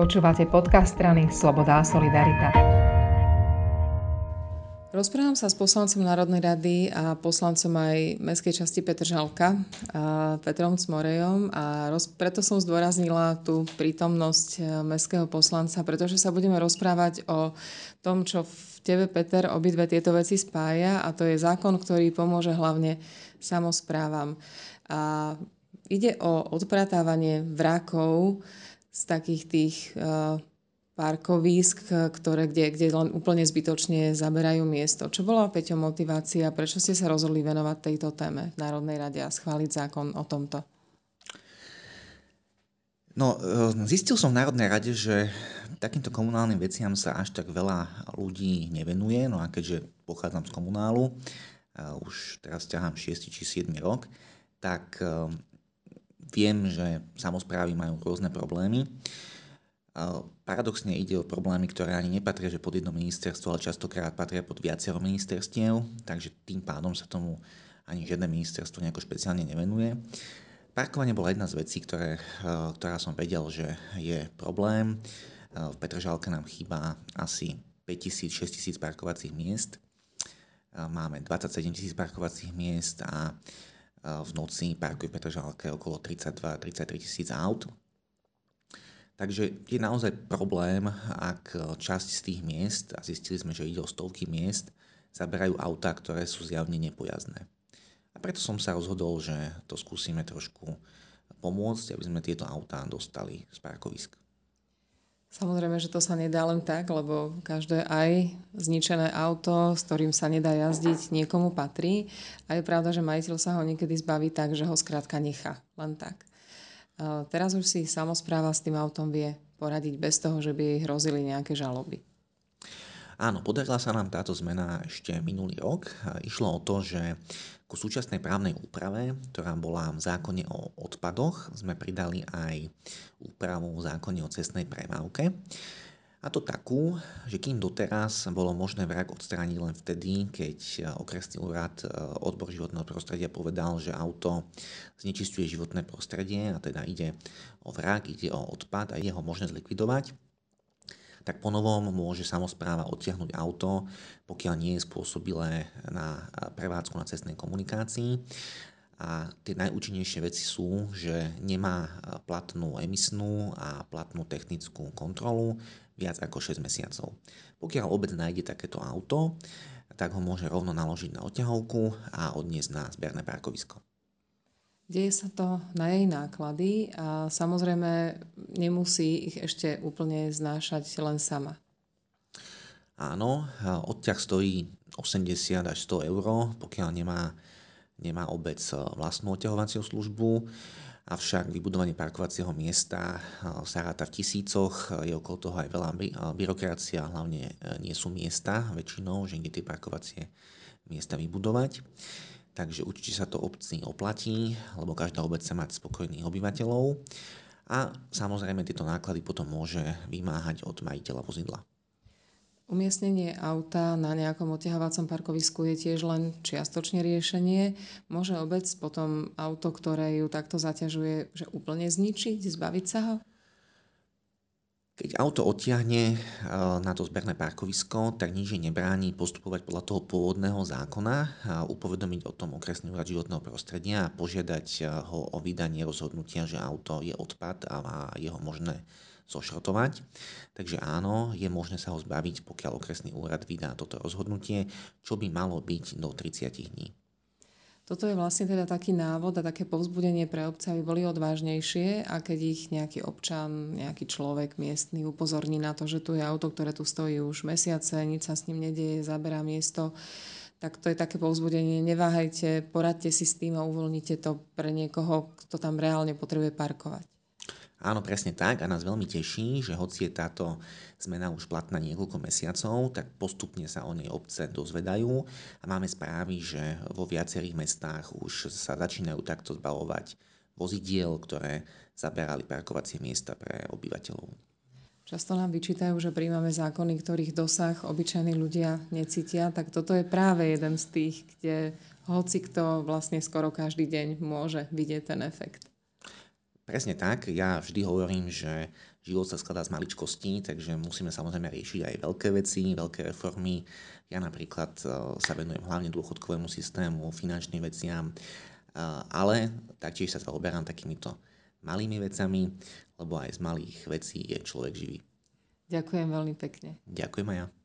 Počúvate podcast strany Sloboda a Solidarita. Rozprávam sa s poslancom Národnej rady a poslancom aj Mestskej časti Petržalka, Petrom Cmorejom a roz, preto som zdôraznila tú prítomnosť e, mestského poslanca, pretože sa budeme rozprávať o tom, čo v tebe, Peter, obidve tieto veci spája a to je zákon, ktorý pomôže hlavne samozprávam. A ide o odpratávanie vrakov z takých tých uh, parkovísk, ktoré, kde, kde len úplne zbytočne zaberajú miesto. Čo bola, Peťo, motivácia? Prečo ste sa rozhodli venovať tejto téme v Národnej rade a schváliť zákon o tomto? No, e, zistil som v Národnej rade, že takýmto komunálnym veciam sa až tak veľa ľudí nevenuje. No a keďže pochádzam z komunálu, už teraz ťahám 6 či 7 rok, tak e, viem, že samozprávy majú rôzne problémy Paradoxne ide o problémy, ktoré ani nepatria že pod jedno ministerstvo, ale častokrát patria pod viacero ministerstiev, takže tým pádom sa tomu ani žiadne ministerstvo nejako špeciálne nevenuje. Parkovanie bola jedna z vecí, ktoré, e, ktorá som vedel, že je problém. E, v Petržalke nám chýba asi 5000-6000 parkovacích miest. E, máme 27 tisíc parkovacích miest a v noci parkuje v Petržalke okolo 32-33 tisíc aut. Takže je naozaj problém, ak časť z tých miest, a zistili sme, že ide o stovky miest, zaberajú autá, ktoré sú zjavne nepojazdné. A preto som sa rozhodol, že to skúsime trošku pomôcť, aby sme tieto autá dostali z parkovisk. Samozrejme, že to sa nedá len tak, lebo každé aj zničené auto, s ktorým sa nedá jazdiť, niekomu patrí. A je pravda, že majiteľ sa ho niekedy zbaví tak, že ho skrátka nechá. Len tak. Teraz už si samozpráva s tým autom vie poradiť bez toho, že by jej hrozili nejaké žaloby. Áno, podarila sa nám táto zmena ešte minulý rok. Išlo o to, že ku súčasnej právnej úprave, ktorá bola v zákone o odpadoch, sme pridali aj úpravu v zákone o cestnej premávke. A to takú, že kým doteraz bolo možné vrak odstrániť len vtedy, keď okresný úrad e, odbor životného prostredia povedal, že auto znečistuje životné prostredie a teda ide o vrak, ide o odpad a je ho možné zlikvidovať, tak ponovom môže samozpráva odtiahnuť auto, pokiaľ nie je spôsobilé na prevádzku na cestnej komunikácii. A tie najúčinnejšie veci sú, že nemá platnú emisnú a platnú technickú kontrolu, viac ako 6 mesiacov. Pokiaľ obec nájde takéto auto, tak ho môže rovno naložiť na odťahovku a odniesť na zberné parkovisko. Deje sa to na jej náklady a samozrejme nemusí ich ešte úplne znášať len sama. Áno, odťah stojí 80 až 100 eur, pokiaľ nemá, nemá obec vlastnú odťahovaciu službu. Avšak vybudovanie parkovacieho miesta eh, sa ráta v tisícoch, je okolo toho aj veľa eh, byrokracia, hlavne nie sú miesta väčšinou, že kde tie parkovacie miesta vybudovať. Takže určite sa to obci oplatí, lebo každá obec chce mať spokojných obyvateľov a samozrejme tieto náklady potom môže vymáhať od majiteľa vozidla. Umiestnenie auta na nejakom odťahovacom parkovisku je tiež len čiastočne riešenie. Môže obec potom auto, ktoré ju takto zaťažuje, že úplne zničiť, zbaviť sa ho? Keď auto odtiahne eh, na to zberné parkovisko, tak nič nebráni postupovať podľa toho pôvodného zákona, a upovedomiť o tom okresný úrad životného prostredia a požiadať eh, ho o vydanie rozhodnutia, že auto je odpad a je ho možné zošrotovať. Takže áno, je možné sa ho zbaviť, pokiaľ okresný úrad vydá toto rozhodnutie, čo by malo byť do 30 dní. Toto je vlastne teda taký návod a také povzbudenie pre obce, aby boli odvážnejšie a keď ich nejaký občan, nejaký človek miestny upozorní na to, že tu je auto, ktoré tu stojí už mesiace, nič sa s ním nedieje, zaberá miesto, tak to je také povzbudenie. Neváhajte, poradte si s tým a uvoľnite to pre niekoho, kto tam reálne potrebuje parkovať. Áno, presne tak a nás veľmi teší, že hoci je táto zmena už platná niekoľko mesiacov, tak postupne sa o nej obce dozvedajú a máme správy, že vo viacerých mestách už sa začínajú takto zbavovať vozidiel, ktoré zaberali parkovacie miesta pre obyvateľov. Často nám vyčítajú, že príjmame zákony, ktorých dosah obyčajní ľudia necítia, tak toto je práve jeden z tých, kde hoci kto vlastne skoro každý deň môže vidieť ten efekt. Presne tak. Ja vždy hovorím, že život sa skladá z maličkostí, takže musíme samozrejme riešiť aj veľké veci, veľké reformy. Ja napríklad e, sa venujem hlavne dôchodkovému systému, finančným veciam, e, ale taktiež sa zaoberám takýmito malými vecami, lebo aj z malých vecí je človek živý. Ďakujem veľmi pekne. Ďakujem aj ja.